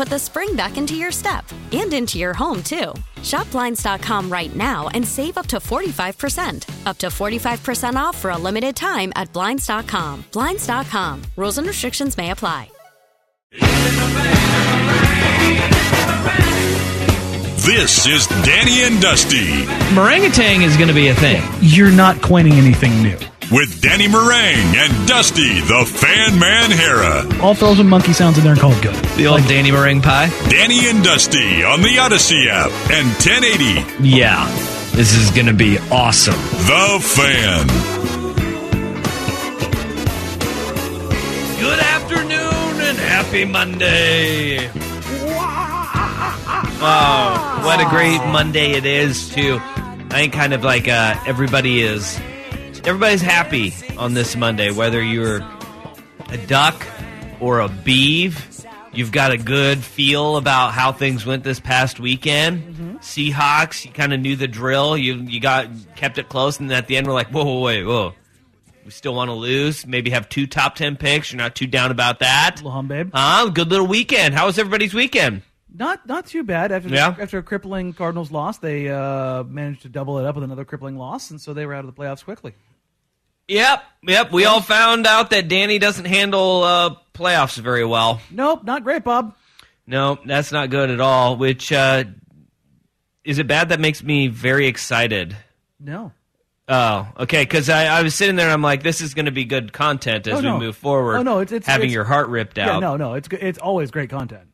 put the spring back into your step and into your home, too. Shop Blinds.com right now and save up to 45%. Up to 45% off for a limited time at Blinds.com. Blinds.com. Rules and restrictions may apply. This is Danny and Dusty Meringatang is going to be a thing. You're not coining anything new. With Danny Meringue and Dusty the Fan Man Harrah. I'll throw some monkey sounds in there and call it good. The old Danny meringue pie. Danny and Dusty on the Odyssey app and 1080 Yeah, this is going to be awesome. The Fan. Good afternoon and happy Monday. Oh, what a great Monday it is too. I think kind of like uh, everybody is everybody's happy on this Monday, whether you're a duck or a beeve. You've got a good feel about how things went this past weekend. Seahawks, you kind of knew the drill. You you got kept it close, and at the end, we're like, whoa, whoa, wait, whoa. We still want to lose. Maybe have two top ten picks. You're not too down about that. Hum, babe. Huh? Good little weekend. How was everybody's weekend? Not not too bad. After Yeah. after a crippling Cardinals loss, they uh, managed to double it up with another crippling loss, and so they were out of the playoffs quickly. Yep, yep. We all found out that Danny doesn't handle uh, playoffs very well. Nope, not great, Bob. No, that's not good at all. Which uh, is it bad? That makes me very excited. No. Oh, okay. Because I, I was sitting there, and I'm like, this is going to be good content as Oh, we move forward. Oh, no, it's- it's- having it's- your heart ripped out. Yeah, no, no. It's it's always great content.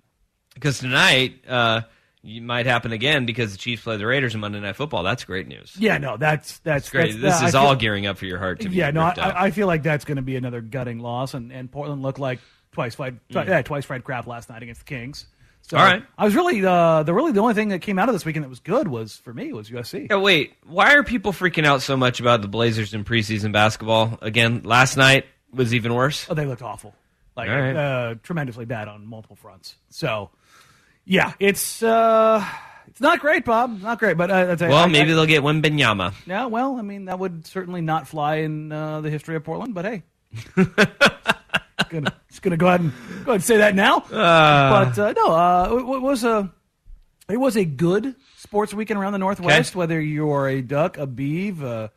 Because tonight, uh, you might happen again because the Chiefs play the Raiders in Monday Night Football. That's great news. Yeah, no, that's that's Great. that's- this is feel- all gearing up for your heart to be Yeah, no. I, I feel like that's going to be another gutting loss, and, and Portland looked like twice fried, twi- Mm. yeah, twice fried crap last night against the Kings. So All right. I was really uh, the really the only thing that came out of this weekend that was good was for me was USC. Yeah, wait. Why are people freaking out so much about the Blazers in preseason basketball? Again, last night was even worse. Oh, they looked awful, like right. uh, tremendously bad on multiple fronts. So, yeah, it's uh, it's not great, Bob. Not great, but uh, Well, I- maybe I- they'll get Wembanyama. Yeah, well, I mean, that would certainly not fly in uh, the history of Portland, but hey. gonna, just gonna go ahead and go ahead and say that now. but uh, no, uh, it, it was a it was a good sports weekend around the Northwest. Okay. Whether you're a Duck, a Beeve, uh,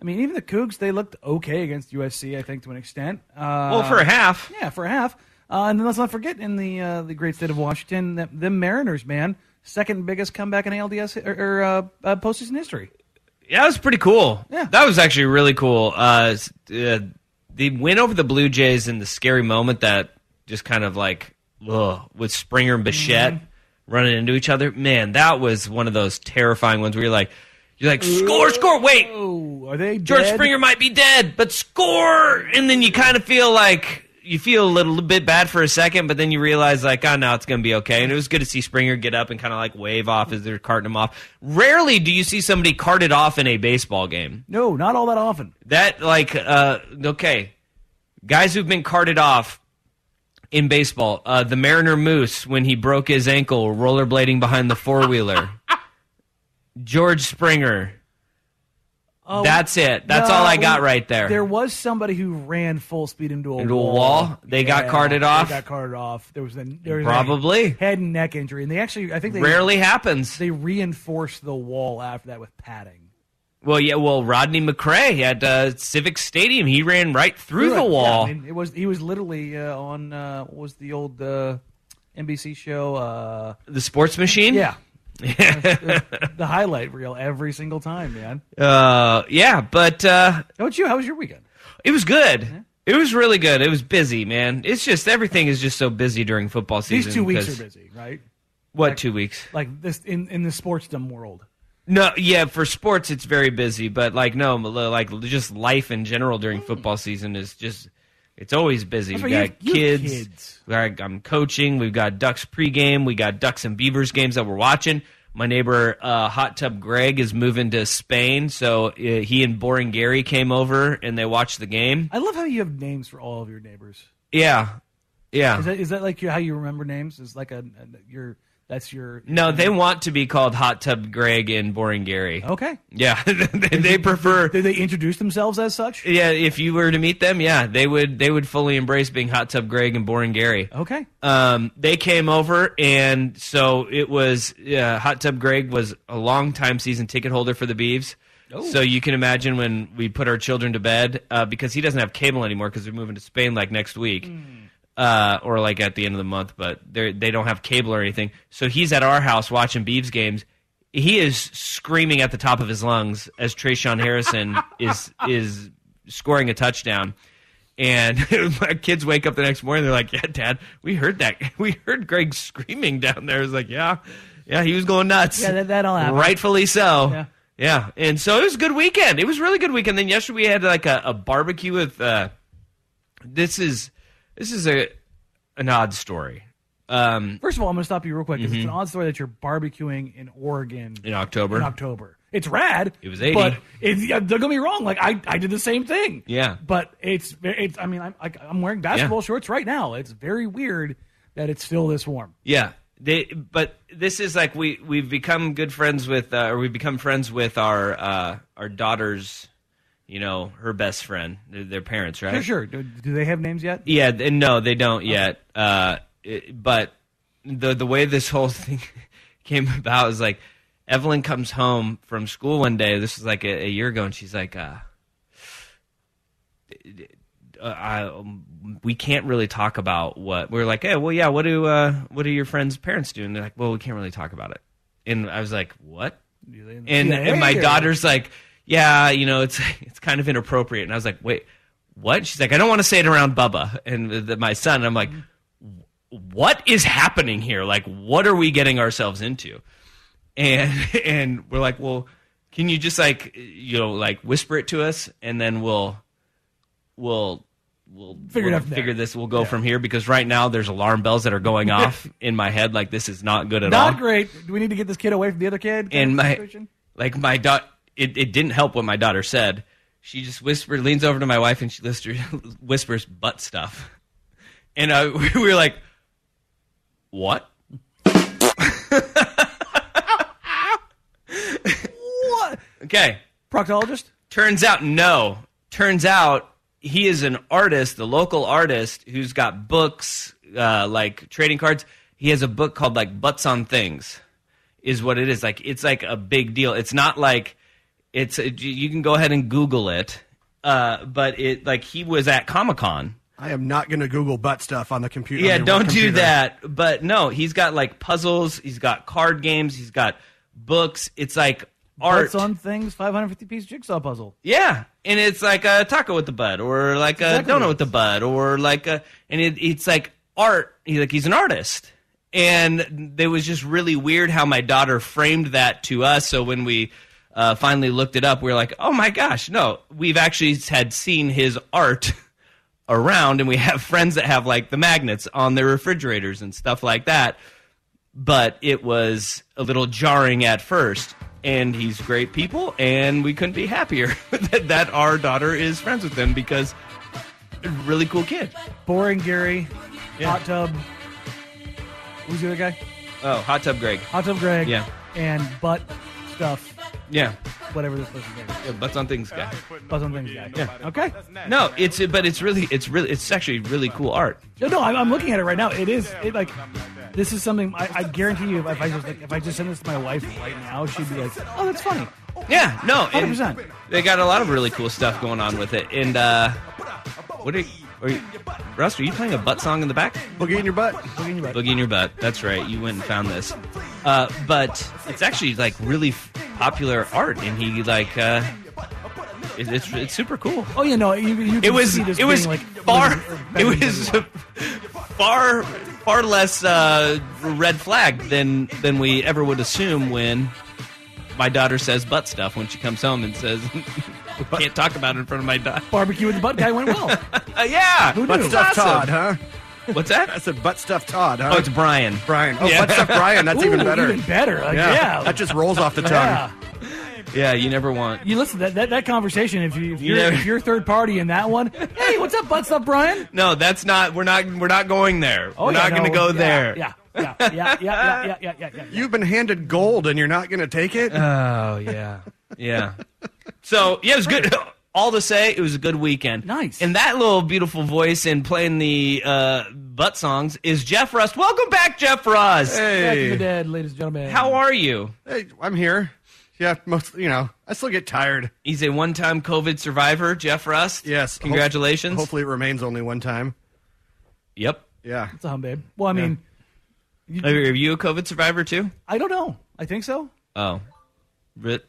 I mean, even the Cougs, they looked okay against USC. I think to an extent. Uh, Well, for a half. yeah, for a half. Uh, and then let's not forget in the uh, the great state of Washington, the, the Mariners, man, second biggest comeback in ALDS or, or uh, uh, postseason history. Yeah, that was pretty cool. Yeah. That was actually really cool. Uh, uh, the win over the Blue Jays and the scary moment that just kind of like, ugh, with Springer and Bichette running into each other. Man, that was one of those terrifying ones where you're like, you're like, score, score, wait, Oh, are they George dead? Springer might be dead, but score, and then you kind of feel like you feel a little bit bad for a second, but then you realize like, oh, no, it's going to be okay. And it was good to see Springer get up and kind of like wave off as they're carting him off. Rarely do you see somebody carted off in a baseball game. No, not all that often. That like, uh, okay, guys who've been carted off in baseball. Uh, the Mariner Moose when he broke his ankle rollerblading behind the four wheeler. George Springer. That's it. That's No, all I got right there. There was somebody who ran full speed into a Into a wall. wall? They got carted off? They got carted off. There was a there was Probably. a head and neck injury, and they actually I think they Rarely happens. they reinforced the wall after that with padding. Well, yeah. Well, Rodney McCray at uh, Civic Stadium, he ran right through the Yeah, wall. I mean, it was he was literally uh, on uh, what was the old uh, NBC show? Uh, the sports machine. yeah, the highlight reel every single time, man. Uh, yeah, but uh, How about you? How was your weekend? it was good. It was really good. It was busy, man. It's just everything is just so busy during football season. These two weeks are busy, right? What two weeks? Like this in in the sportsdom world. No, yeah, for sports it's very busy, but like no, like just life in general during football season is just it's always busy. We right, got you you kids. I'm coaching. We've got Ducks pregame. We got Ducks and Beavers games that we're watching. My neighbor uh, Hot Tub Greg is moving to Spain, so uh, he and Boring Gary came over and they watched the game. I love how you have names for all of your neighbors. Yeah, yeah. Is that is that like your, how you remember names? Is like a, a your that's your no, they want to be called Hot Tub Greg and Boring Gary. okay. Yeah, they, they prefer. Did they introduce themselves as such? Yeah, if you were to meet them, yeah, they would they would fully embrace being Hot Tub Greg and Boring Gary. Okay. Um, they came over, and so it was. Uh, Hot Tub Greg was a long time season ticket holder for the Beavs. So you can imagine when we put our children to bed uh, because he doesn't have cable anymore because they're moving to Spain like next week. Uh, or like at the end of the month, but they they don't have cable or anything. So he's at our house watching Beavs games. He is screaming at the top of his lungs as Tre'Shaun Harrison is is scoring a touchdown. And my kids wake up the next morning. They're like, "Yeah, Dad, we heard that. We heard Greg screaming down there." I was like, "Yeah, yeah, he was going nuts. Yeah, that- that'll happen. Rightfully so. Yeah. yeah. And so it was a good weekend. It was a really good weekend. Then yesterday we had like a, a barbecue with. Uh, this is this is a an odd story. Um, First of all, I'm going to stop you real quick because Mm-hmm. it's an odd story that you're barbecuing in Oregon in October. in October. It's rad. It was 80. But it's, yeah, don't get me wrong. Like I, I did the same thing. Yeah. But it's, it's. I mean, I'm, I, I'm wearing basketball shorts right now. It's very weird that it's still this warm. Yeah, they. But this is like we we've become good friends with, uh, or we've become friends with our uh, our daughter's, you know, her best friend, their, their parents, right? Sure, sure. Do, do they have names yet? Yeah, th- no, they don't yet. Uh, it- but the the way this whole thing came about is like Evelyn comes home from school one day. This was like a, a year ago, and she's like, uh, uh, I, um, "We can't really talk about what we're like." Hey, well, yeah. What do uh, what do your friends' parents do? And they're like, "Well, we can't really talk about it." And I was like, "What?" Do they in the and, and my daughter's like, yeah, you know, it's it's kind of inappropriate. And I was like, wait, what? She's like, I don't want to say it around Bubba and the, the- my son. And I'm like, what is happening here? Like, what are we getting ourselves into? And and we're like, well, can you just like you know like whisper it to us, and then we'll we'll. We'll Figure it we'll out from there. figure this. We'll go from here because right now there's alarm bells that are going off in my head. Like this is not good at all Not great. Do we need to get this kid away from the other kid? and my situation? like my daughter it, it didn't help what my daughter said. She just whispered leans over to my wife and she whispers, whispers butt stuff. And uh, we were like what? What? okay. Proctologist? turns out no. Turns out he is an artist the local artist who's got books uh, like trading cards. He has a book called like butts on things is what it is. Like it's like a big deal. It's not like it's you can go ahead and google it uh, but it like he was at comic-con I am not going to Google butt stuff on the computer. yeah don't work do that but no he's got like puzzles he's got card games he's got books it's like art Butts on things, 550 piece jigsaw puzzle. Yeah, and it's like a taco with the bud, or like a Exactly donut what with the bud, or like a, and it, it's like art. He like he's an artist, and it was just really weird how my daughter framed that to us. So when we uh, finally looked it up, we were like, oh my gosh, no, we've actually had seen his art around, and we have friends that have like the magnets on their refrigerators and stuff like that. But it was a little jarring at first. And he's great people, and we couldn't be happier that, that our daughter is friends with him because really cool kid. Boring Gary, Hot Tub. Who's the other guy? Oh, hot tub Greg. Hot Tub Greg. Yeah. And butt stuff. Yeah. whatever this person's name is. Yeah, butts on things guy. Buzz on Things guy. Yeah. Okay. No, it's but it's really it's really it's actually really cool art. No, no, I'm, I'm looking at it right now. It is it like this is something I, I guarantee you. If I just like, if I just send this to my wife right now, she'd be like, "Oh, that's funny." Yeah, no, and 100%. They got a lot of really cool stuff going on with it. And uh, what are you, are you, Russ? Are you playing a butt song in the back? Boogie in your butt. Boogie in your butt. Boogie in your butt. That's right. You went and found this. Uh, but it's actually like really f- popular art, and he like uh, it, it's it's super cool. Oh yeah, no, you, you It was it was like far it was far far less uh, red flag than than we ever would assume when my daughter says butt stuff when she comes home and says can't talk about it in front of my daughter. barbecue with the butt guy went well. Uh, yeah, Who Butt knew? stuff awesome. Todd, huh? What's that? I said butt stuff Todd, huh? Oh, it's Brian. Brian. Oh, Yeah. butt stuff Brian. That's Ooh, even better. Even better. Like, yeah. That just rolls off the tongue. yeah. Yeah, you never want. You listen that, that that conversation. If you if You you're, never- if you're third party in that one, hey, what's up, butt stuff, Brian? No, that's not. We're not. We're not going there. Oh, we're yeah, not going to no, go yeah, there. Yeah, yeah, yeah, yeah, yeah, yeah, yeah, yeah, yeah. You've been handed gold and you're not going to take it? Oh yeah, yeah. So yeah, it was good. All to say, it was a good weekend. Nice. And that little beautiful voice and playing the uh, butt songs is Jeff Rust. Welcome back, Jeff Rust. Back from the hey. dead, ladies and gentlemen. How are you? hey, I'm here. Yeah, most, you know, I still get tired. He's a one-time COVID survivor, Jeff Rust. Yes. Congratulations. Ho- hopefully it remains only one time. Yep. Yeah. It's a hum, babe. Well, I mean, Are you a COVID survivor too? I don't know. I think so. Oh, but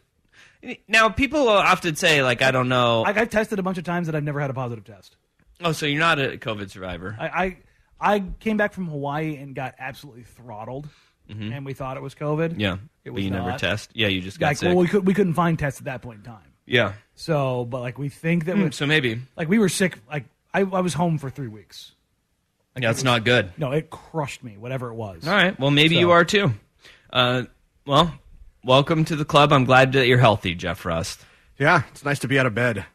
now people often say like I don't know. I, I've tested a bunch of times that I've never had a positive test. oh, so you're not a COVID survivor? I, I I came back from Hawaii and got absolutely throttled, and we thought it was COVID. Yeah, it but was you never not. test. Yeah, you just got Like, sick. well, we could we couldn't find tests at that point in time. yeah, So, but like we think that we, so maybe like we were sick. Like I, I was home for three weeks. yeah, it's not good. No, it crushed me. Whatever it was. All right. Well, maybe So- you are too. Uh, well, welcome to the club. I'm glad that you're healthy, Jeff Rust. Yeah, it's nice to be out of bed.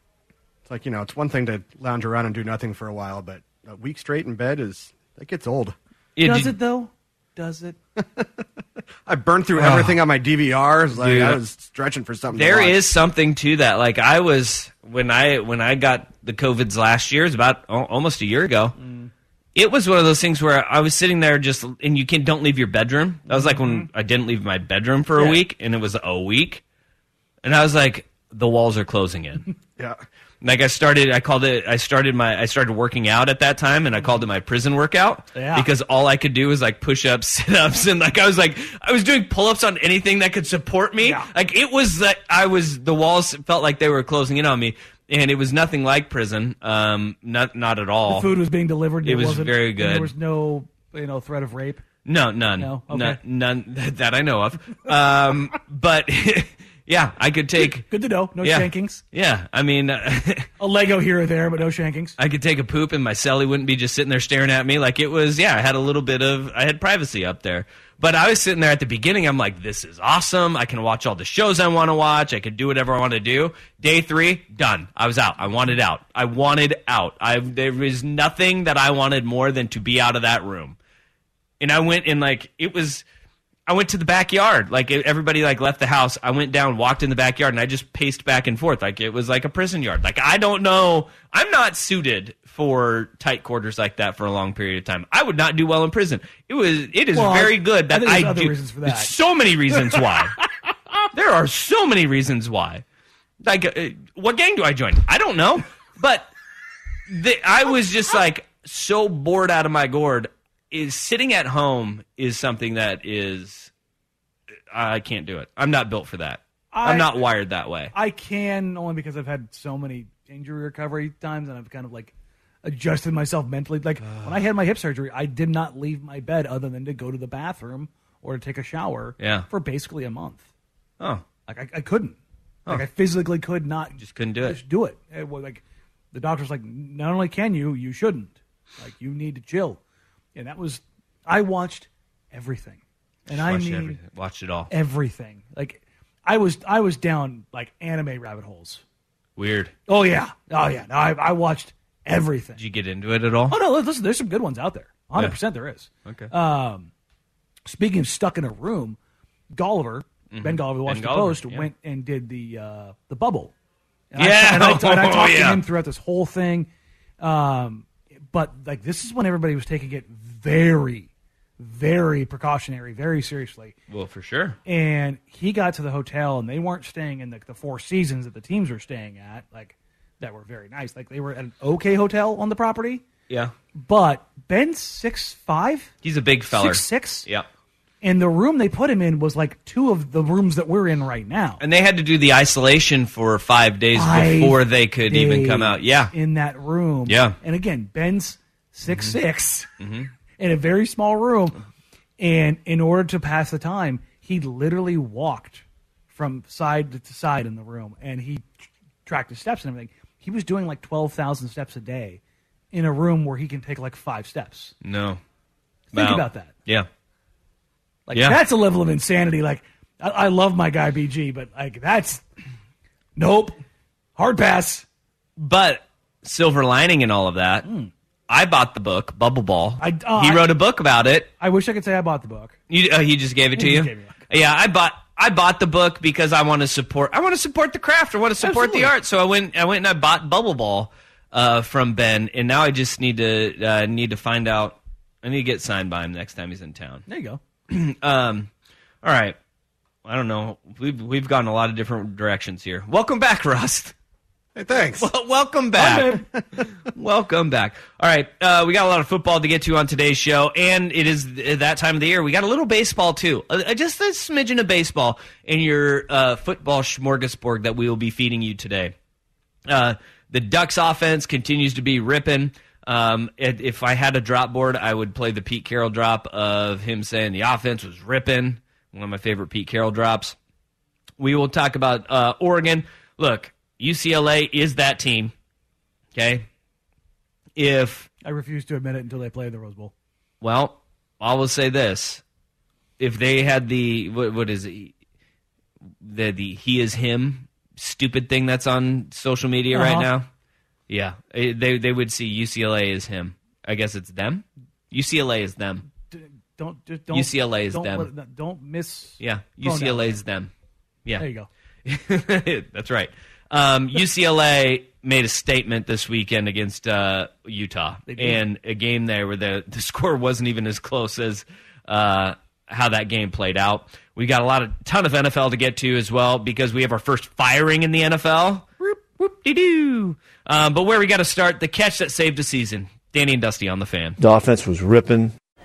It's like, you know, it's one thing to lounge around and do nothing for a while, but a week straight in bed is, that gets old. Yeah, Does did- it though? Does it? I burned through everything on my DVR. Like, Dude. I was stretching for something. There to watch. is something to that. Like I was when I when I got the COVIDs last year, it was about al- almost a year ago. Mm. It was one of those things where I was sitting there just and you can't don't leave your bedroom. That was like when mm-hmm. I didn't leave my bedroom for a Yeah. week, and it was a week, and I was like, the walls are closing in. Yeah. Like I started, I called it. I started my. I started working out at that time, and I called it my prison workout. Yeah. Because all I could do was like push ups, sit ups, and like I was like I was doing pull ups on anything that could support me. Yeah. Like it was that I was the walls felt like they were closing in on me, and it was nothing like prison. Um, not not at all. The food was being delivered. and It was wasn't- very good. There was no you know threat of rape. No, none. No? Okay. none, none that I know of. Um, but yeah, I could take. Good to know. No yeah, shankings. Yeah, I mean. A Lego here or there, but no shankings. I could take a poop and my celly wouldn't be just sitting there staring at me. Like it was, yeah, I had a little bit of, I had privacy up there. But I was sitting there at the beginning. I'm like, this is awesome. I can watch all the shows I want to watch. I can do whatever I want to do. Day three, done. I was out. I wanted out. I wanted out. I, there was nothing that I wanted more than to be out of that room. And I went and like, it was, I went to the backyard. Like everybody like left the house. I went down, walked in the backyard, and I just paced back and forth. Like it was like a prison yard. Like I don't know. I'm not suited for tight quarters like that for a long period of time. I would not do well in prison. It was. It is Well, very good I that I, other do. reasons for There's that. so many reasons why. there are so many reasons why. Like, uh, what gang do I join? I don't know, but the, I was just like so bored out of my gourd. Is sitting at home is something that is I can't do it. I'm not built for that. I- I'm not wired that way. I can only because I've had so many injury recovery times, and I've kind of like adjusted myself mentally. Like ah. when I had my hip surgery, I did not leave my bed other than to go to the bathroom or to take a shower. Yeah. for basically a month. Oh, Like I, I couldn't. Like oh. I physically could not just couldn't do it. just do it. It was like the doctor's like, not only can you, you shouldn't. Like you need to chill. And that was I watched everything, and I Watched mean everything. Watched it all. everything. Like I was I was down like anime rabbit holes. Weird. Oh yeah, oh yeah. No, I, I watched everything. Did you get into it at all? Oh no, listen, there's some good ones out there. 100 percent there is. Okay. Um, speaking of stuck in a room, Golliver, Ben Golliver, the Washington Golliver, Post, yeah. went and did the uh, the bubble. And Yeah. I, and I, and I Oh, talked to yeah. him throughout this whole thing. Um, but like this is when everybody was taking it very, very precautionary, very seriously. Well, for sure. And he got to the hotel, and they weren't staying in the, the Four Seasons that the teams were staying at, like that were very nice. Like they were at an okay hotel on the property. Yeah. But Ben's six five, He's a big feller. six six, Yeah. and the room they put him in was like two of the rooms that we're in right now. And they had to do the isolation for five days Five before they could even come out. Yeah. in that room. Yeah. and again, Ben's 6 6 Mhm. in a very small room, and in order to pass the time, he literally walked from side to side in the room, and he tr- tracked his steps and everything. He was doing like twelve thousand steps a day in a room where he can take like five steps. No. Think Wow. about that. Yeah. Like Yeah. that's a level of insanity. Like I, I love my guy BG, but like that's nope, hard pass. But silver lining in all of that, I bought the book Bubble Ball. I- uh, he wrote a book about it. I wish I could say I bought the book. You, uh, he just gave it to He you. just gave me Yeah, I bought. I bought the book because I want to support. I want to support the craft. I want to support Absolutely. the art. So I went. I went and I bought Bubble Ball uh, from Ben, and now I just need to uh, need to find out. I need to get signed by him next time he's in town. There you go. um, all right. I don't know. We've we've gone a lot of different directions here. Welcome back, Rust. Hey, thanks. Well, welcome back. welcome back. All right, uh, we got a lot of football to get to on today's show, and it is th- that time of the year. We got a little baseball too, uh, just a smidgen of baseball in your uh, football smorgasbord that we will be feeding you today. Uh, the Ducks offense continues to be ripping. Um, if if I had a drop board, I would play the Pete Carroll drop of him saying the offense was ripping. One of my favorite Pete Carroll drops. We will talk about uh, Oregon. Look, UCLA is that team. Okay. If I refuse to admit it until they play the Rose Bowl. well, I will say this: if they had the what, what is it? The the he is him stupid thing that's on social media right Uh-huh. now. Yeah, eh, they they would see UCLA is him. I guess it's them. UCLA is them. Don't don't. UCLA is don't them. let- don't miss. Yeah. UCLA is them. Yeah, There you go. That's right. Um, UCLA made a statement this weekend against uh, Utah, They did. and a game there where the, the score wasn't even as close as uh, how that game played out. We got a lot of ton of NFL to get to as well because we have our first firing in the NFL. Whoop whoop de doo. Um, but where we got to start, the catch that saved a season. Danny and Dusty on the fan. The offense was ripping.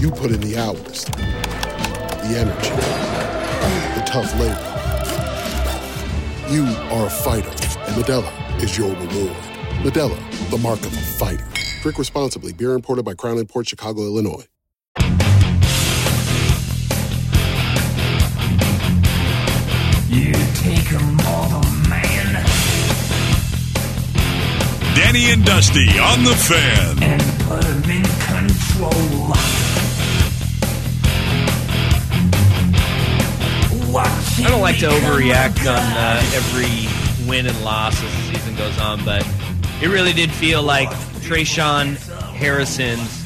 You put in the hours, the energy, the tough labor. You are a fighter, and Modelo is your reward. Modelo, the mark of a fighter. Drink responsibly. Beer imported by Crown Imports Chicago, Illinois. You take him all the man Danny and Dusty on the fan. and put him in control. I don't like to overreact on uh, every win and loss as the season goes on, but it really did feel like Tre'Shaun Harrison's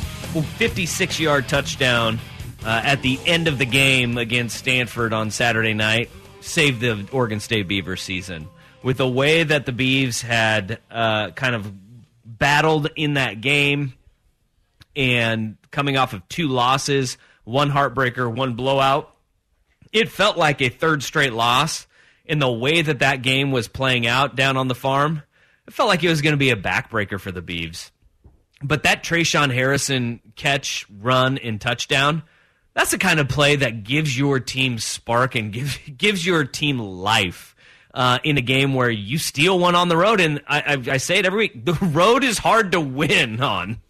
56 yard touchdown uh, at the end of the game against Stanford on Saturday night saved the Oregon State Beavers season. With the way that the Beavs had uh, kind of battled in that game and coming off of two losses, one heartbreaker, one blowout, it felt like a third straight loss in the way that that game was playing out down on the farm. It felt like it was going to be a backbreaker for the Beavs. But that Tre'Shaun Harrison catch, run, and touchdown, that's the kind of play that gives your team spark and gives, gives your team life. Uh, in a game where you steal one on the road, and I, I, I say it every week, the road is hard to win on,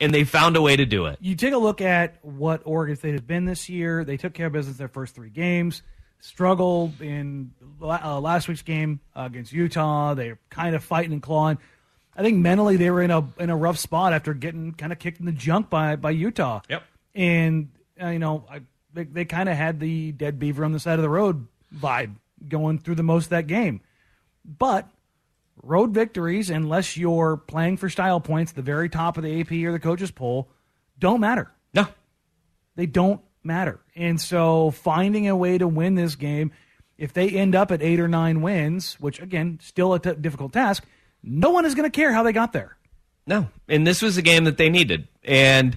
and they found a way to do it. You take a look at what Oregon State has been this year. They took care of business their first three games, struggled in uh, last week's game uh, against Utah. They're kind of fighting and clawing. I think mentally they were in a in a rough spot after getting kind of kicked in the junk by by Utah. Yep. And uh, you know, I, they, they kind of had the dead beaver on the side of the road vibe going through the most of that game. But road victories, unless you're playing for style points, the very top of the AP or the coaches poll, don't matter. No, they don't matter. And so finding a way to win this game, if they end up at eight or nine wins, which again, still a t- difficult task, no one is going to care how they got there. No, and this was a game that they needed, and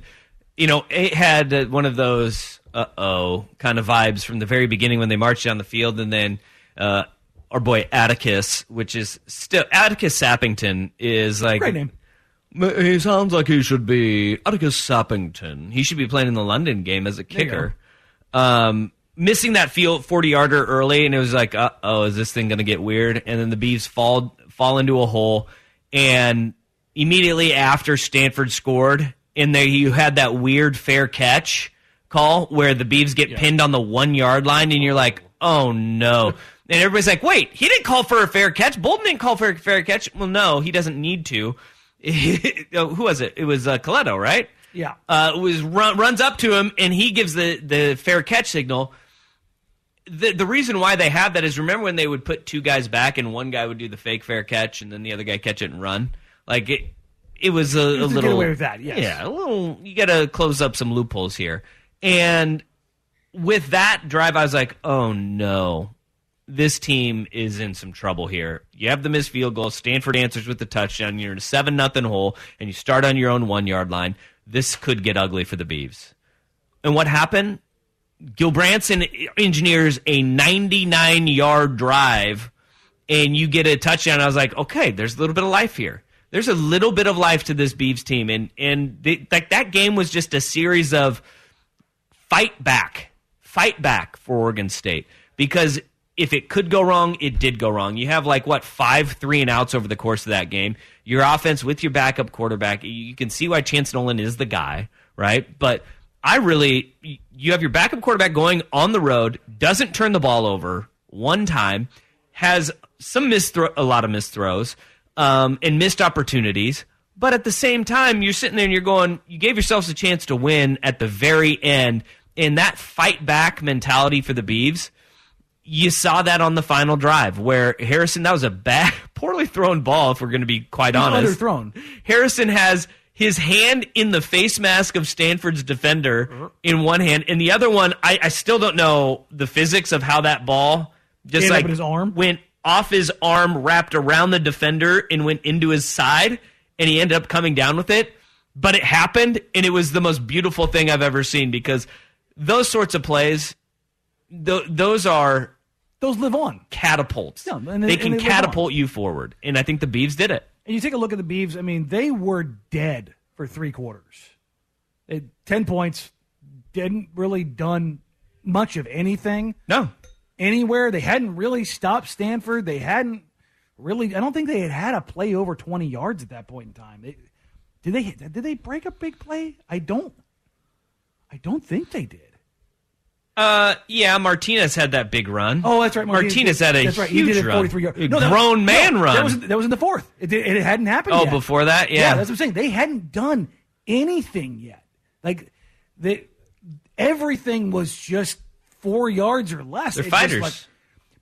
you know it had one of those uh oh kind of vibes from the very beginning when they marched down the field, and then uh, our boy Atticus, which is still Atticus Sappington, is like Great name. He sounds like he should be Atticus Sappington. He should be playing in the London game as a kicker. Um, missing that field forty yarder early, and it was like, uh oh, is this thing going to get weird? And then the bees fall fall into a hole, and immediately after Stanford scored, and there you had that weird fair catch call where the Beavs get pinned on the one yard line, and you're like, oh no. And everybody's like, wait, he didn't call for a fair catch. Bolden didn't call for a fair catch. Well, no, he doesn't need to. Who was it? It was uh, Colletto, right? Yeah. uh, was run, runs up to him and he gives the the fair catch signal. The the reason why they have that is remember when they would put two guys back and one guy would do the fake fair catch and then the other guy catch it and run. Like it, it was a, a little away with that, yes. Yeah, a little. You got to close up some loopholes here. And with that drive, I was like, oh no, this team is in some trouble here. You have the missed field goal. Stanford answers with the touchdown. You're in a seven nothing hole, and you start on your own one yard line. This could get ugly for the Beavs. And what happened? Gulbranson engineers a 99 yard drive, and you get a touchdown. I was like, okay, there's a little bit of life here. There's a little bit of life to this Beavs team, and and they, like that game was just a series of fight back, fight back for Oregon State because if it could go wrong, it did go wrong. You have like what five three and outs over the course of that game. Your offense with your backup quarterback, you can see why Chance Nolan is the guy, right? But I really, you have your backup quarterback going on the road, doesn't turn the ball over one time, has some missed throw, a lot of missed throws, um, and missed opportunities. But at the same time, you're sitting there and you're going, you gave yourselves a chance to win at the very end. And that fight back mentality for the Beavs, you saw that on the final drive where Harrison, that was a bad, poorly thrown ball, if we're going to be quite He's honest. underthrown. Harrison has his hand in the face mask of Stanford's defender uh-huh. in one hand, and the other one, I, I still don't know the physics of how that ball just Ended like his arm? went off his arm, wrapped around the defender, and went into his side, and he ended up coming down with it. But it happened, and it was the most beautiful thing I've ever seen because those sorts of plays, th- those are those live on catapults. Yeah, and they- they can they catapult you forward, and I think the Beavs did it. And you take a look at the Beavs, I mean, they were dead for three quarters. They, 10 points, didn't really done much of anything. No. Anywhere. They hadn't really stopped Stanford. They hadn't really, I don't think they had had a play over 20 yards at that point in time. They, did they did they break a big play? I don't I don't think they did. Uh, yeah, Martinez had that big run. Oh, that's right. Martinez, had a that's right. huge he did a run. 43 yard. A No, that- grown man no, run. That was, that was in the fourth. It, did- it hadn't happened Oh, yet. before that? Yeah. that's what I'm saying. They hadn't done anything yet. Like, they, everything was just four yards or less. They're It just, fighters. like-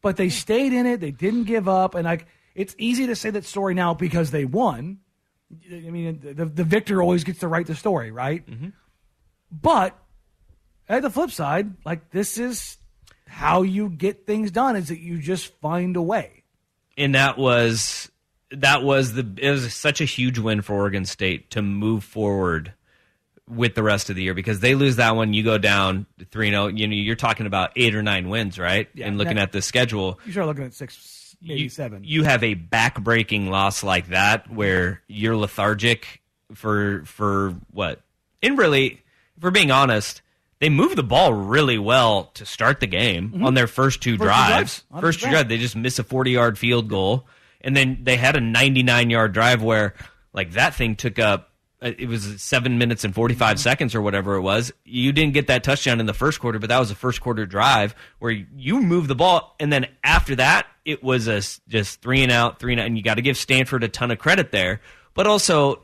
but they stayed in it. They didn't give up. And like, it's easy to say that story now because they won. I mean, the, the victor always gets to write the story, right? Mm-hmm. But at the flip side, like this is how you get things done is that you just find a way. and that was that was the it was such a huge win for Oregon State to move forward with the rest of the year because they lose that one, you go down three zero. Oh, you know, you're talking about eight or nine wins, right? Yeah, and looking that- at the schedule, You start looking at six, maybe you, seven. You have a back-breaking loss like that where you're lethargic for for what? And really, if we're being honest, they moved the ball really well to start the game on their first two Mm-hmm. First drives. First two Understand. drives, they just miss a 40-yard field goal, and then they had a 99-yard drive where like that thing took up. uh, It was seven minutes and 45 Mm-hmm. seconds or whatever it was. You didn't get that touchdown in the first quarter, but that was a first quarter drive where you moved the ball. And then after that, it was a just three and out, three and out. And you got to give Stanford a ton of credit there. But also,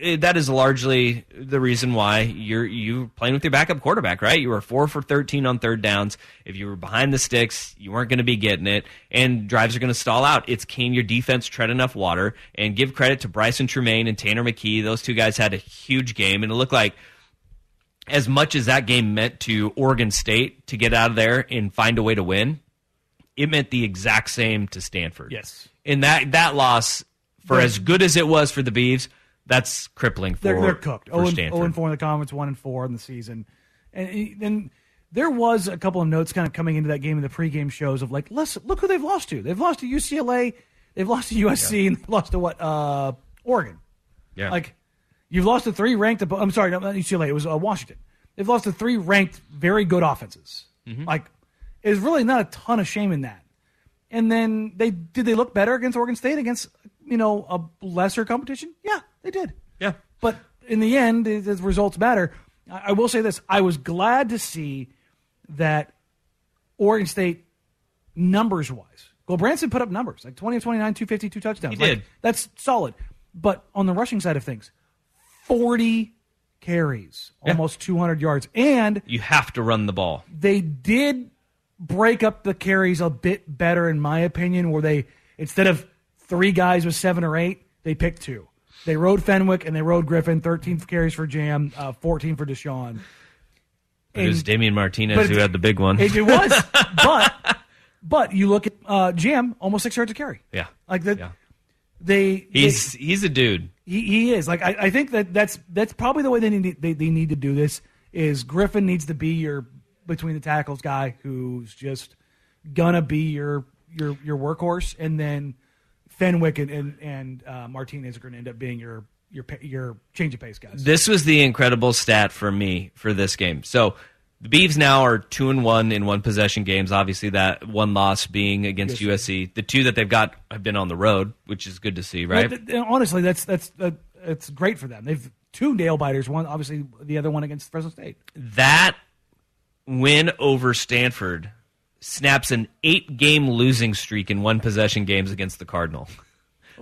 Eh, that is largely the reason why you're you playing with your backup quarterback, right? You were four for thirteen on third downs. If you were behind the sticks, you weren't going to be getting it, and drives are going to stall out. It's can your defense tread enough water? And give credit to Brycen Tremayne and Tanner McKee. Those two guys had a huge game, and it looked like as much as that game meant to Oregon State to get out of there and find a way to win, it meant the exact same to Stanford. Yes. And that that loss, for as good as it was for the Beavs, that's crippling for, they're, they're cooked. for Oh, and, Stanford. oh and four in the conference, one and four in the season, and then there was a couple of notes kind of coming into that game in the pregame shows of like, listen, look who they've lost to. They've lost to UCLA, they've lost to USC, and they've lost to what? Uh, Oregon. Yeah. Like you've lost to three ranked. I'm sorry, not UCLA. It was uh, Washington. They've lost to three ranked, very good offenses. Mm-hmm. Like, there's really not a ton of shame in that. And then they did they look better against Oregon State against you know a lesser competition? Yeah, they did. Yeah. But in the end, the, results matter. I, I will say this: I was glad to see that Oregon State, numbers wise, well, Branson put up numbers like 20 of 29, 250, two touchdowns. He Like, did. that's solid. But on the rushing side of things, 40 carries, Yeah. almost 200 yards. And you have to run the ball. they did break up the carries a bit better, in my opinion, where they, instead of three guys with seven or eight, they picked two. They rode Fenwick and they rode Griffin, 13 carries for Jam, uh, 14 for Deshaun. It was And- Damian Martinez who had the big one. It, it was, but but you look at uh, Jam, almost six yards of carry. yeah. Like that, Yeah. they He's he's a dude. he, he is like I, I think that that's that's probably the way they need they, they need to do this is Griffin needs to be your between the tackles guy who's just gonna be your your your workhorse and then Fenwick and and, and uh, Martinez are going to end up being your your your change of pace guys. This was the incredible stat for me for this game. So the Beavs now are two and one in one possession games. Obviously, that one loss being against USC. The two that they've got have been on the road, which is good to see, right? Well, th- th- honestly, that's that's uh, it's great for them. They've two nail biters. One obviously the other one against Fresno State. that win over Stanford snaps an eight game losing streak in one possession games against the Cardinal.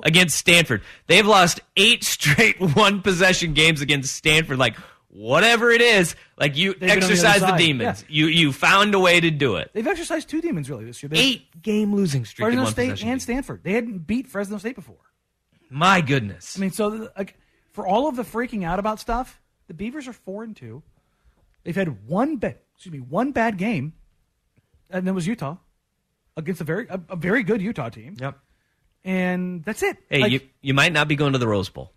Against Stanford. They've lost eight straight one possession games against Stanford. Like, whatever it is, like you the other exercise the, side, demons. yeah. You you found a way to do it. They've exercised two demons really this year. They Eight game losing streak Fresno State and game. Stanford. They hadn't beat Fresno State before. My goodness. I mean, so like for all of the freaking out about stuff, the Beavers are four and two. They've had one bad, excuse me, one bad game, and it was Utah against a very a, a very good Utah team. Yep. And that's it. Hey, Like, you you might not be going to the Rose Bowl,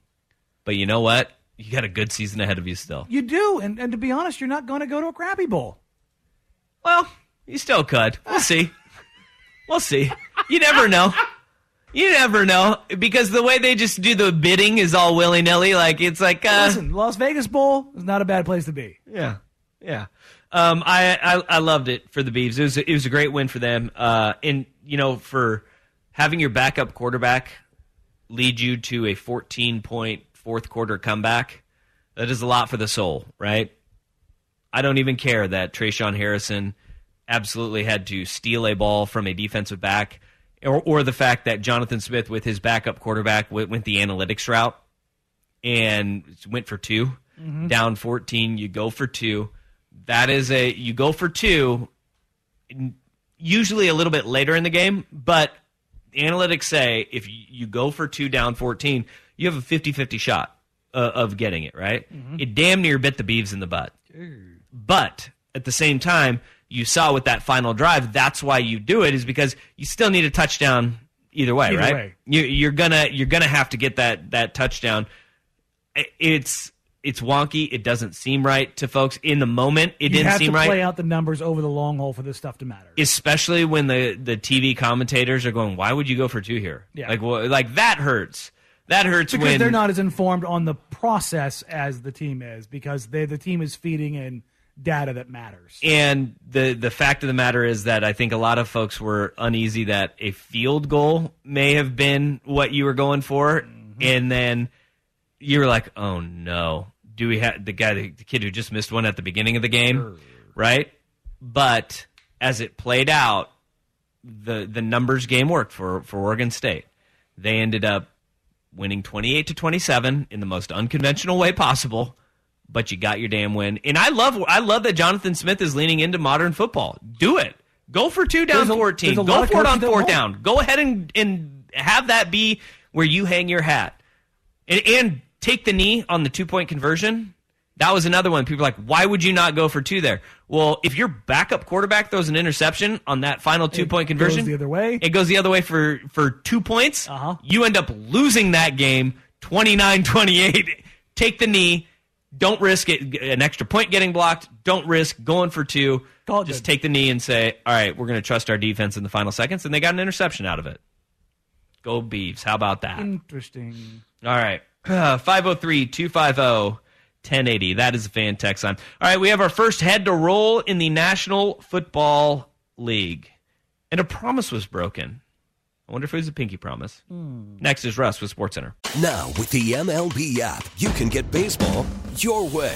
but you know what? You got a good season ahead of you still. you do, and, and to be honest, you're not going to go to a crappy bowl. Well, you still could. We'll see. We'll see. You never know. You never know because the way they just do the bidding is all willy nilly. Like it's like, uh, Listen, Las Vegas Bowl is not a bad place to be. yeah, yeah. Um, I, I I loved it for the Beavs. It was it was a great win for them. Uh, and you know for having your backup quarterback lead you to a 14 point fourth quarter comeback, that is a lot for the soul, right? I don't even care that Tre'Shaun Harrison absolutely had to steal a ball from a defensive back, or, or the fact that Jonathan Smith, with his backup quarterback, went, went the analytics route and went for 2 Mhm. down 14. You go for two. That is a you go for two. Usually a little bit later in the game, but analytics say if you- go for two down 14, you have a 50-50 shot uh, of getting it right. Mhm. It damn near bit the Beavs in the butt. But at the same time, you saw with that final drive, that's why you do it is because you still need a touchdown either way, Either right? way. You, you're gonna you're gonna have to get that that touchdown. It's it's wonky. It doesn't seem right to folks in the moment. It you didn't have seem to right, play out the numbers over the long haul for this stuff to matter. especially when the the TV commentators are going, "Why would you go for two here?" Yeah. Like well, like that hurts. That hurts because when they're not as informed on the process as the team is because they the team is feeding in data that matters. And the the fact of the matter is that I think a lot of folks were uneasy that a field goal may have been what you were going for, Mm-hmm. and then you were like, "Oh no, do we have the guy, the kid who just missed one at the beginning of the game, right?" But as it played out, the the numbers game worked for for Oregon State. They ended up winning twenty eight to twenty seven in the most unconventional way possible but you got your damn win. And I love I love that Jonathan Smith is leaning into modern football. Do it. Go for two down There's fourteen. there's a Go for it on fourth down. Go ahead and and have that be where you hang your hat. And, and take the knee on the two point conversion. That was another one. People are like, why would you not go for two there? Well, if your backup quarterback throws an interception on that final two point goes conversion, the other way. It goes the other way for for two points. Uh-huh. You end up losing that game 29-28. Take the knee. Don't risk it an extra point getting blocked. Don't risk going for two. Just take the knee and say, "All right, we're going to trust our defense in the final seconds." And they got an interception out of it. Go Beavs. How about that? Interesting. All right. 503 250 1080. That is a fan text line. All right. We have our first head to roll in the National Football League. And a promise was broken. I wonder if it was a pinky promise. Hmm. Next is Russ with SportsCenter. Now, with the MLB app, you can get baseball your way.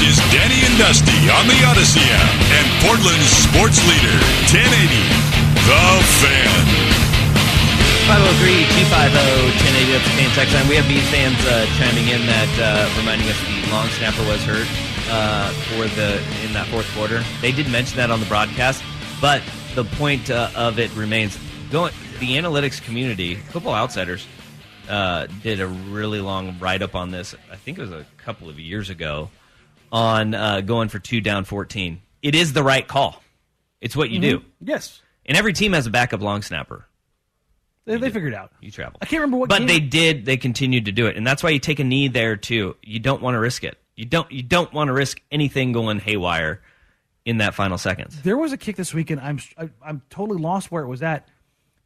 Is Danny and Dusty on the Audacy app and Portland's sports leader, 1080, The Fan. 503 250 1080. That's the fan text line. We have these fans uh, chiming in that uh, reminding us the long snapper was hurt uh, for the in that fourth quarter. They did mention that on the broadcast, but the point uh, of it remains going. The analytics community, Football Outsiders, uh, did a really long write up on this. I think it was a couple of years ago on uh, going for two down 14. It is the right call. It's what you do. Mhm. Yes. And every team has a backup long snapper. They, they figured it out. You travel. I can't remember what But game- they did. They continued to do it, and that's why you take a knee there too. You don't want to risk it. You don't. You don't want to risk anything going haywire in that final seconds. There was a kick this weekend. I'm I, I'm totally lost where it was at.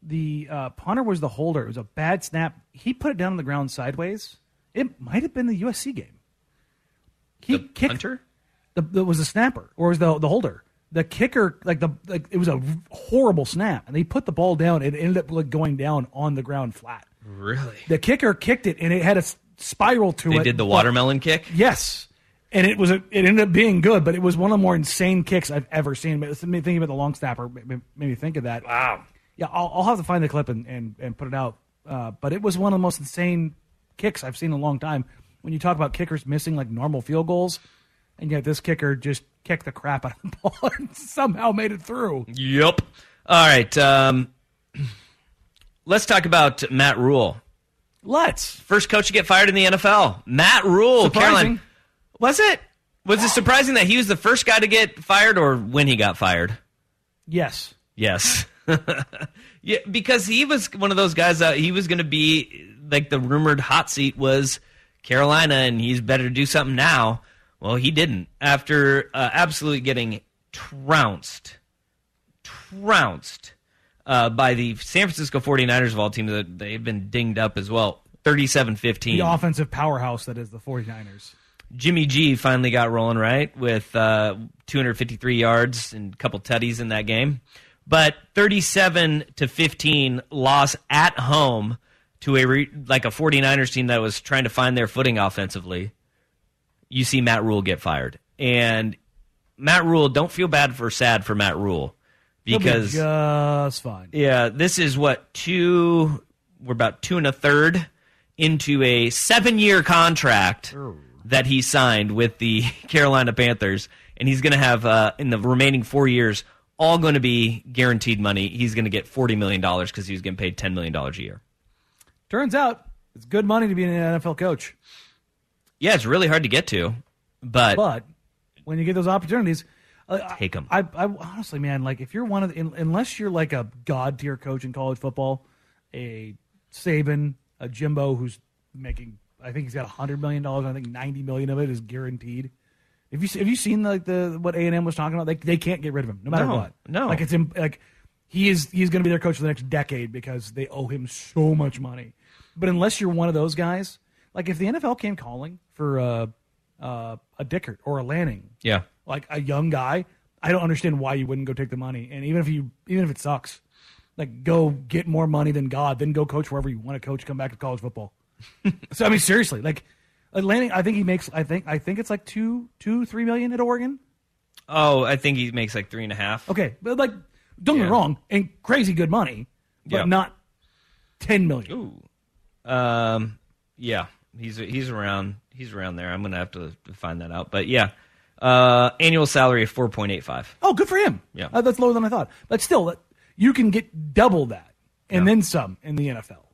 The uh, punter was the holder. It was a bad snap. He put it down on the ground sideways. It might have been the USC game. He kicked, punter. The, the was the snapper or was the the holder? The kicker like the like it was a horrible snap, and they put the ball down. It ended up like going down on the ground flat. Really? The kicker kicked it, and it had a spiral to They it. They did the but- watermelon kick. Yes, and it was a, it ended up being good, but it was one of the more insane kicks I've ever seen. But me thinking about the long snapper made made me think of that. Wow. Yeah, I'll, I'll have to find the clip and, and, and put it out. Uh, but it was one of the most insane kicks I've seen in a long time. When you talk about kickers missing like normal field goals, and yet this kicker just kicked the crap out of the ball and somehow made it through. Yep. All right. Um, let's talk about Matt Rhule. Let's. First coach to get fired in the NFL. Matt Rhule. Caroline. Was it? Was it surprising that he was the first guy to get fired, or when he got fired? Yes. Yes. Yeah, because he was one of those guys that he was going to be like the rumored hot seat was Carolina, and he's better to do something now. Well, he didn't after uh, absolutely getting trounced, trounced uh, by the San Francisco 49ers of all teams. That they've been dinged up as well. 37-15. The offensive powerhouse that is the 49ers. Jimmy G finally got rolling right with uh, 253 yards and a couple tutties in that game. But 37 to 15 loss at home to a re- like a 49ers team that was trying to find their footing offensively. You see Matt Rhule get fired. And Matt Rhule, don't feel bad for sad for Matt Rhule He'll be because just fine. yeah, this is what two. We're about two and a third into a seven-year contract that he signed with the Carolina Panthers, and he's going to have uh, in the remaining four years all going to be guaranteed money. He's going to get forty million dollars because he was getting paid ten million dollars a year. Turns out it's good money to be an NFL coach. Yeah, it's really hard to get to, but But when you get those opportunities, uh, take them. I, I honestly, man, like if you're one of the, un- unless you're like a god tier coach in college football, a Saban, a Jimbo who's making, I think he's got hundred million dollars. I think ninety million of it is guaranteed. If you have you seen like the what A and M was talking about? They they can't get rid of him no matter No, what. no. like it's like he is he's going to be their coach for the next decade because they owe him so much money. But unless you're one of those guys, like if the NFL came calling for uh, uh, a Dickert or a Lanning, yeah, like a young guy, I don't understand why you wouldn't go take the money. And even if you, even if it sucks, like go get more money than God, then go coach wherever you want to coach. Come back to college football. so I mean, seriously, like Lanning, I think he makes. I think I think it's like two, two, three million at Oregon. oh, I think he makes like three and a half. Okay, but like, don't get Yeah. me wrong, and crazy good money, but Yeah. not ten million. Ooh. Um, yeah, he's he's around he's around there. I'm gonna have to find that out, but yeah, uh, annual salary of four point eight five. Oh, good for him. Yeah. Uh, that's lower than I thought. But still, that- you can get double that and Yeah. then some in the NFL.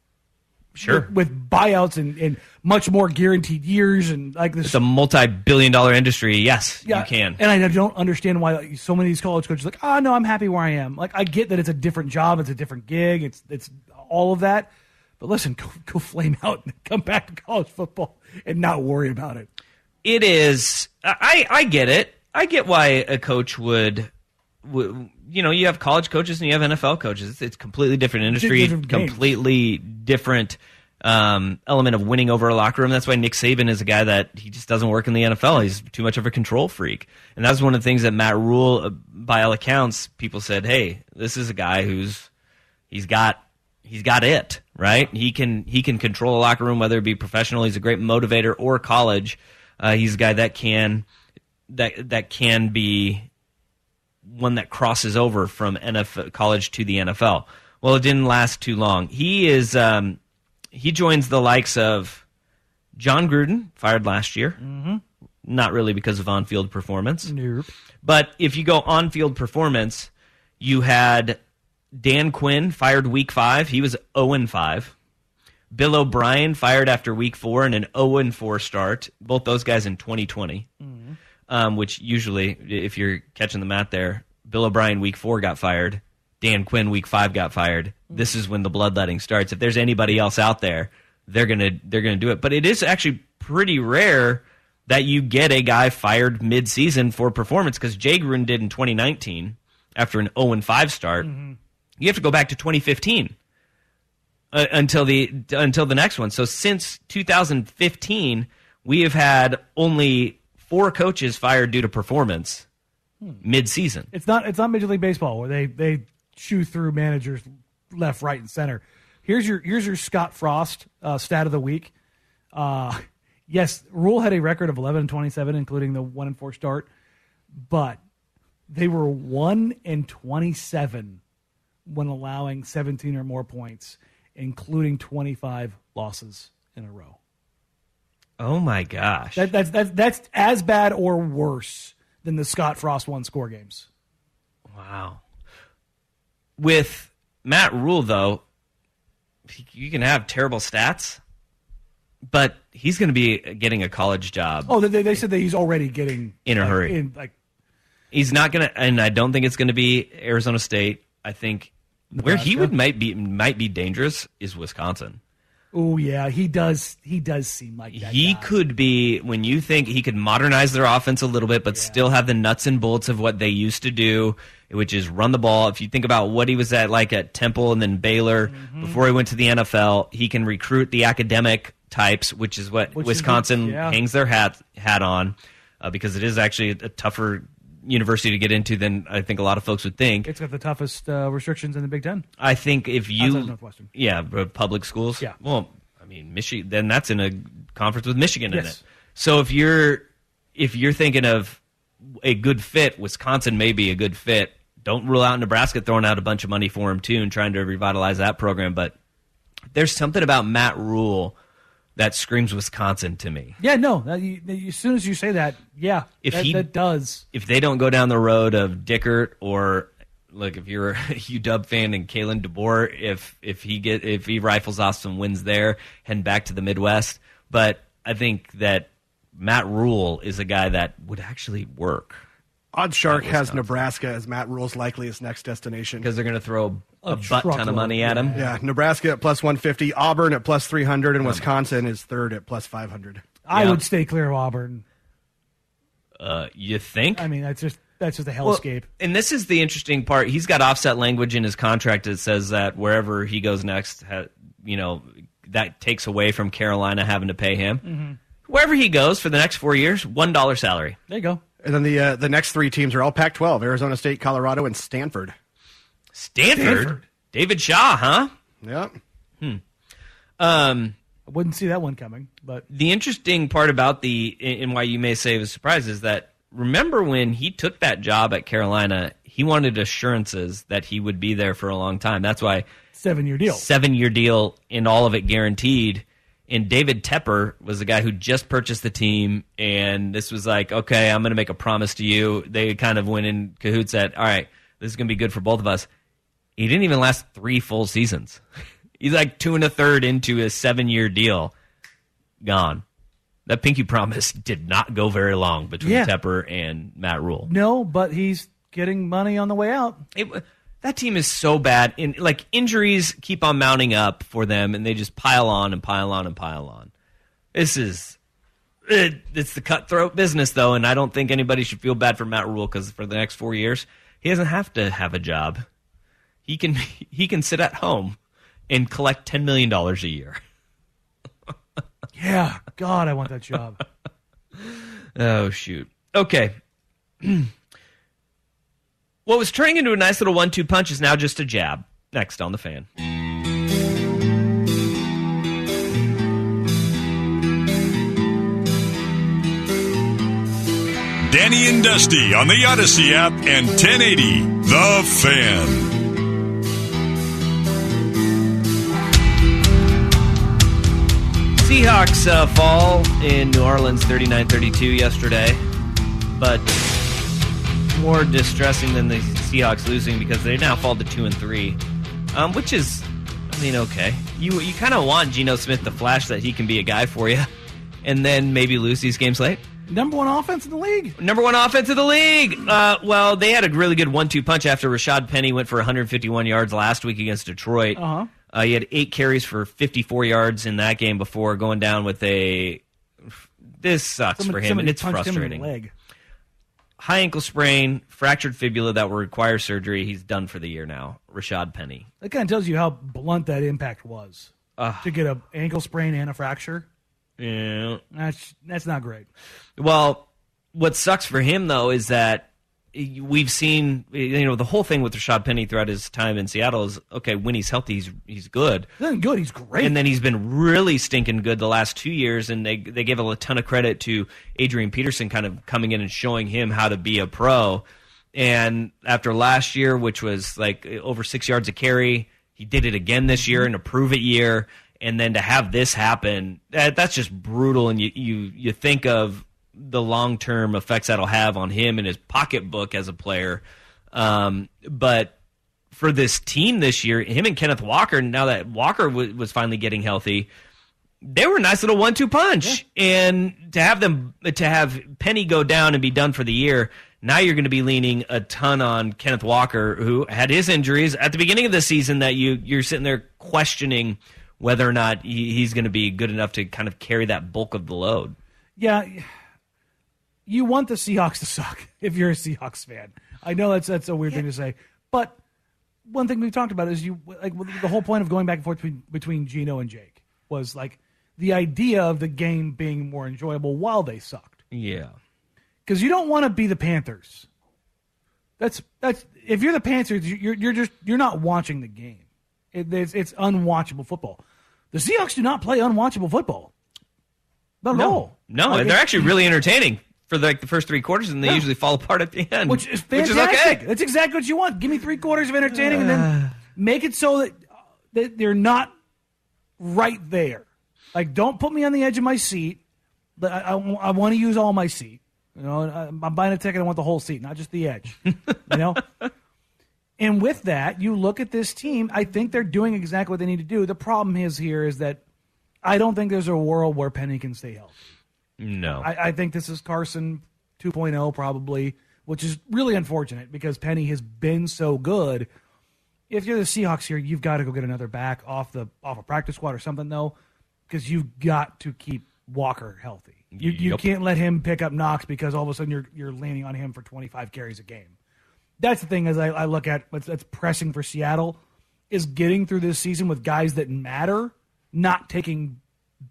Sure. With, with buyouts and, and much more guaranteed years and like this. It's a multi-billion dollar industry. Yes, you can. And I don't understand why like, so many of these college coaches are like, oh no, I'm happy where I am. Like I get that it's a different job, it's a different gig, it's it's all of that. But listen, go, go flame out and come back to college football and not worry about it. It is. I I get it. I get why a coach would. would you know, you have college coaches and you have NFL coaches. It's, it's completely different industry, different completely different um, element of winning over a locker room. That's why Nick Saban is a guy that he just doesn't work in the NFL. He's too much of a control freak, and that's one of the things that Matt Rhule, uh, by all accounts, people said, "Hey, this is a guy who's he's got he's got it right. He can he can control a locker room, whether it be professional. He's a great motivator or college. Uh, he's a guy that can that that can be one that crosses over from NFL college to the NFL. Well, it didn't last too long. He is um, he joins the likes of Jon Gruden, fired last year. Mm-hmm. Not really because of on-field performance. Nope. But if you go on-field performance, you had Dan Quinn fired week five. He was 0 and 5. Bill O'Brien fired after week four and an 0 and 4 start. Both those guys in 2020, um, which usually, if you're catching the mat there, Bill O'Brien week four got fired. Dan Quinn week five got fired. This is when the bloodletting starts. If there's anybody else out there, they're gonna they're gonna do it. But it is actually pretty rare that you get a guy fired mid-season for performance because Jay Gruden did in 2019 after an 0 and 5 start. You have to go back to 2015 uh, until the until the next one. So since 2015, we have had only four coaches fired due to performance mid-season. It's not it's not Major League Baseball where they they chew through managers left, right, and center. Here's your here's your Scott Frost uh, stat of the week. Uh, yes, Rhule had a record of 11 and 27, including the one and four start, but they were one and 27 when allowing 17 or more points, including 25 losses in a row. Oh my gosh! That, that's that's that's as bad or worse than the Scott Frost one score games. Wow. With Matt Rhule, though, you can have terrible stats, but he's going to be getting a college job Oh, they, they said that he's already getting in a like, hurry. In, like He's not going to, and I don't think it's going to be Arizona State. I think Where he would might be might be dangerous is Wisconsin. Oh yeah, he does. He does seem like that. He guy. could be when you think he could modernize their offense a little bit, but still have the nuts and bolts of what they used to do, which is run the ball. If you think about what he was at like at Temple and then Baylor Mm-hmm. before he went to the NFL, he can recruit the academic types, which is what Which Wisconsin good, yeah. hangs their hat hat on, uh, because it is actually a tougher university to get into than I think a lot of folks would think. It's got the toughest uh, restrictions in the Big Ten. I think if you, Northwestern. yeah, uh, public schools. Yeah. Well, I mean, Michigan. Then that's in a conference with Michigan in it. So if you're if you're thinking of a good fit, Wisconsin may be a good fit. Don't rule out Nebraska throwing out a bunch of money for him too and trying to revitalize that program. But there's something about Matt Rhule that screams Wisconsin to me. Yeah, no. that- you- you- as soon as you say that, yeah, If that, he- that does. if they don't go down the road of Dickert or like if you're a UW fan and Kalen DeBoer, if if he get if he rifles off some wins there, heading back to the Midwest. But I think that Matt Rhule is a guy that would actually work OddsShark has Wisconsin. Nebraska as Matt Rhule's likeliest next destination. because they're going to throw a, A butt ton of money at him. Yeah, Nebraska at plus 150, Auburn at plus 300, and Wisconsin is third at plus 500. I Yeah. would stay clear of Auburn. Uh, you think? I mean, that's just that's just a Well, hellscape. and this is the interesting part. He's got offset language in his contract that says that wherever he goes next, ha, you know, that takes away from Carolina having to pay him. Mm-hmm. Wherever he goes for the next four years, one dollar salary. there you go. And then the uh, the next three teams are all Pac-12: Arizona State, Colorado, and Stanford. Stanford, Stanford. David Shaw, huh? Yep. Um, I wouldn't see that one coming, but the interesting part about the and why you may say it was a surprise is that remember when he took that job at Carolina, he wanted assurances that he would be there for a long time. That's why seven year deal. seven year deal and all of it guaranteed. And David Tepper was the guy who just purchased the team, and this was like, okay, I'm going to make a promise to you. They kind of went in cahoots at, all right, this is going to be good for both of us. He didn't even last three full seasons. He's like two and a third into a seven year deal. Gone. That pinky promise did not go very long between Yeah. Tepper and Matt Rhule. No, but he's getting money on the way out. It, that team is so bad. In like injuries keep on mounting up for them, and they just pile on and pile on and pile on. This is it, it's the cutthroat business, though, and I don't think anybody should feel bad for Matt Rhule because for the next four years, he doesn't have to have a job. He can he can sit at home and collect ten million dollars a year. Yeah, God, I want that job. Oh shoot. Okay. what was turning into a nice little one-two punch is now just a jab. Next on the fan. Danny and Dusty on the Audacy app and 1080 The Fan. Seahawks uh, fall in New Orleans 39 32 yesterday, but more distressing than the Seahawks losing because they now fall to 2 and 3, um, which is, I mean, okay. You, you kind of want Geno Smith to flash that he can be a guy for you, and then maybe lose these games late. Number one offense in the league. Number one offense of the league. Uh, well, they had a really good one-two punch after Rashad Penny went for 151 yards last week against Detroit. Uh-huh. Uh, he had eight carries for 54 yards in that game before going down with a. This sucks Somebody- for him, and it's punched him in the frustrating. High ankle sprain, fractured fibula that will require surgery. He's done for the year now. Rashad Penny. That kind of tells you how blunt that impact was. Ugh. to get a ankle sprain and a fracture. Yeah. That's that's not great. Well, what sucks for him though is that we've seen you know the whole thing with Rashad Penny throughout his time in Seattle is okay when he's healthy he's he's good. He's good. He's great. And then he's been really stinking good the last two years, and they they gave a ton of credit to Adrian Peterson kind of coming in and showing him how to be a pro. And after last year, which was like over six yards a carry, he did it again this year in a prove it year. And then to have this happen, that, that's just brutal. And you, you, you think of the long term effects that'll have on him and his pocketbook as a player. Um, but for this team this year, him and Kenneth Walker, now that Walker w- was finally getting healthy, they were a nice little one-two punch. And to have them to have Penny go down and be done for the year, Now you're going to be leaning a ton on Kenneth Walker, who had his injuries at the beginning of the season that you you're sitting there questioning whether or not he, he's going to be good enough to kind of carry that bulk of the load. Yeah, you want the Seahawks to suck if you're a Seahawks fan. I know that's that's a weird thing to say, but one thing we've talked about is you like the whole point of going back and forth between, between Geno and Jake was like the idea of the game being more enjoyable while they sucked. Yeah. Because you don't want to be the Panthers. That's that's if you're the Panthers, you're you're just you're not watching the game. It, it's it's unwatchable football. The Seahawks do not play unwatchable football. Not at no, all. no, Like, they're actually really entertaining for like the first three quarters, and they Yeah. usually fall apart at the end, which is Which fantastic. okay. That's exactly what you want. Give me three quarters of entertaining, and then make it so that, that they're not right there. Like, don't put me on the edge of my seat. But I, I, want to use all my seat. You know, I- I'm buying a ticket. I want the whole seat, not just the edge. you know. And with that, you look at this team. I think they're doing exactly what they need to do. The problem is here is that I don't think there's a world where Penny can stay healthy. No, I, I think this is Carson 2.0 probably, which is really unfortunate because Penny has been so good. If you're the Seahawks here, you've got to go get another back off the off a practice squad or something though, because you've got to keep Walker healthy. You you Yep. can't let him pick up knocks because all of a sudden you're you're leaning on him for 25 carries a game. That's the thing as I, I look at what's that's pressing for Seattle is getting through this season with guys that matter, not taking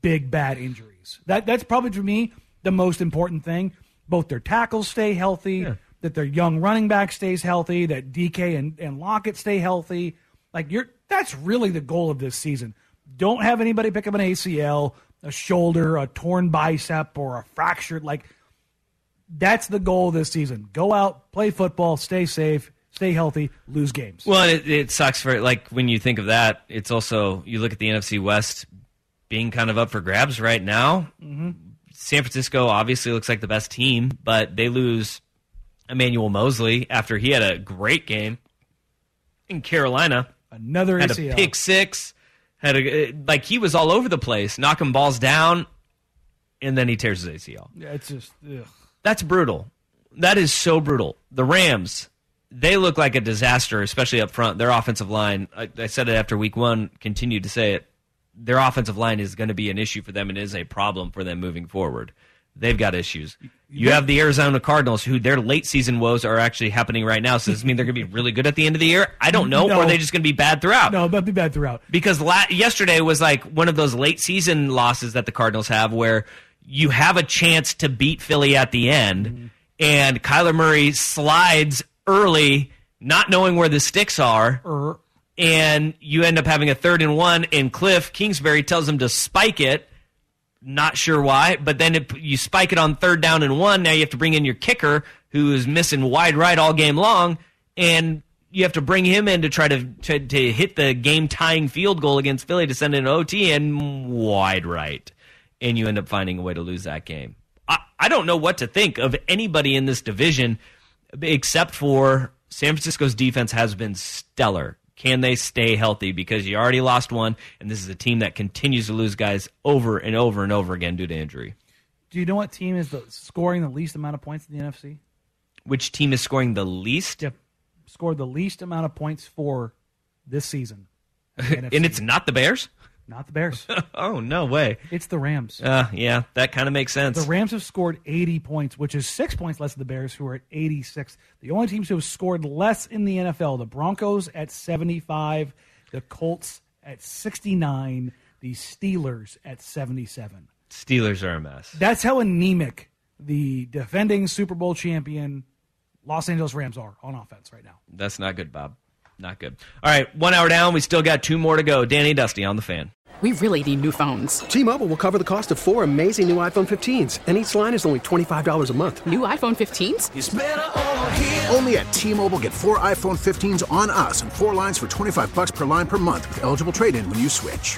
big bad injuries. That that's probably for me the most important thing. Both their tackles stay healthy, that their young running back stays healthy, that DK and, and Lockett stay healthy. Like you're that's really the goal of this season. Don't have anybody pick up an ACL, a shoulder, a torn bicep, or a fractured like that's the goal this season. Go out, play football, stay safe, stay healthy, lose games. Well, it, it sucks for like when you think of that. It's also you look at the NFC West being kind of up for grabs right now. Mm-hmm. San Francisco obviously looks like the best team, but they lose Emmanuel Moseley after he had a great game in Carolina. Another had ACL. a pick six. Had a like he was all over the place, knocking balls down, and then he tears his ACL. Yeah, it's just ugh. That's brutal. That is so brutal. The Rams, they look like a disaster, especially up front. Their offensive line, I, I said it after week one, continued to say it. Their offensive line is going to be an issue for them and is a problem for them moving forward. They've got issues. You have the Arizona Cardinals, who their late season woes are actually happening right now. So does this mean they're going to be really good at the end of the year? I don't know. Or are they just going to be bad throughout? No, but be bad throughout. because la- yesterday was like one of those late season losses that the Cardinals have where you have a chance to beat Philly at the end and Kyler Murray slides early not knowing where the sticks are Er, and you end up having a third and one and Cliff Kingsbury tells him to spike it not sure why but then it, you spike it on third down and one now you have to bring in your kicker who is missing wide right all game long and you have to bring him in to try to, to, to hit the game tying field goal against Philly to send it an OT and wide right. And you end up finding a way to lose that game. I, I don't know what to think of anybody in this division except for San Francisco's defense has been stellar. Can they stay healthy? Because you already lost one, and this is a team that continues to lose guys over and over and over again due to injury. do you know what team is the, scoring the least amount of points in the NFC? Which team is scoring the least? Yep. Scored the least amount of points for this season. and it's not the Bears? Not the Bears. oh, no way. It's the Rams. Uh, yeah, that kind of makes sense. The Rams have scored 80 points, which is six points less than the Bears, who are at 86. The only teams who have scored less in the NFL: the Broncos at 75, the Colts at 69, the Steelers at 77. Steelers are a mess. That's how anemic the defending Super Bowl champion Los Angeles Rams are on offense right now. That's not good, Bob. Not good. All right, one hour down. We still got two more to go. Danny Dusty on the fan. We really need new phones. T-Mobile will cover the cost of four amazing new iPhone 15s, and each line is only $25 a month. New iPhone 15s? Only at T-Mobile get four iPhone 15s on us and four lines for 25 bucks per line per month with eligible trade-in when you switch.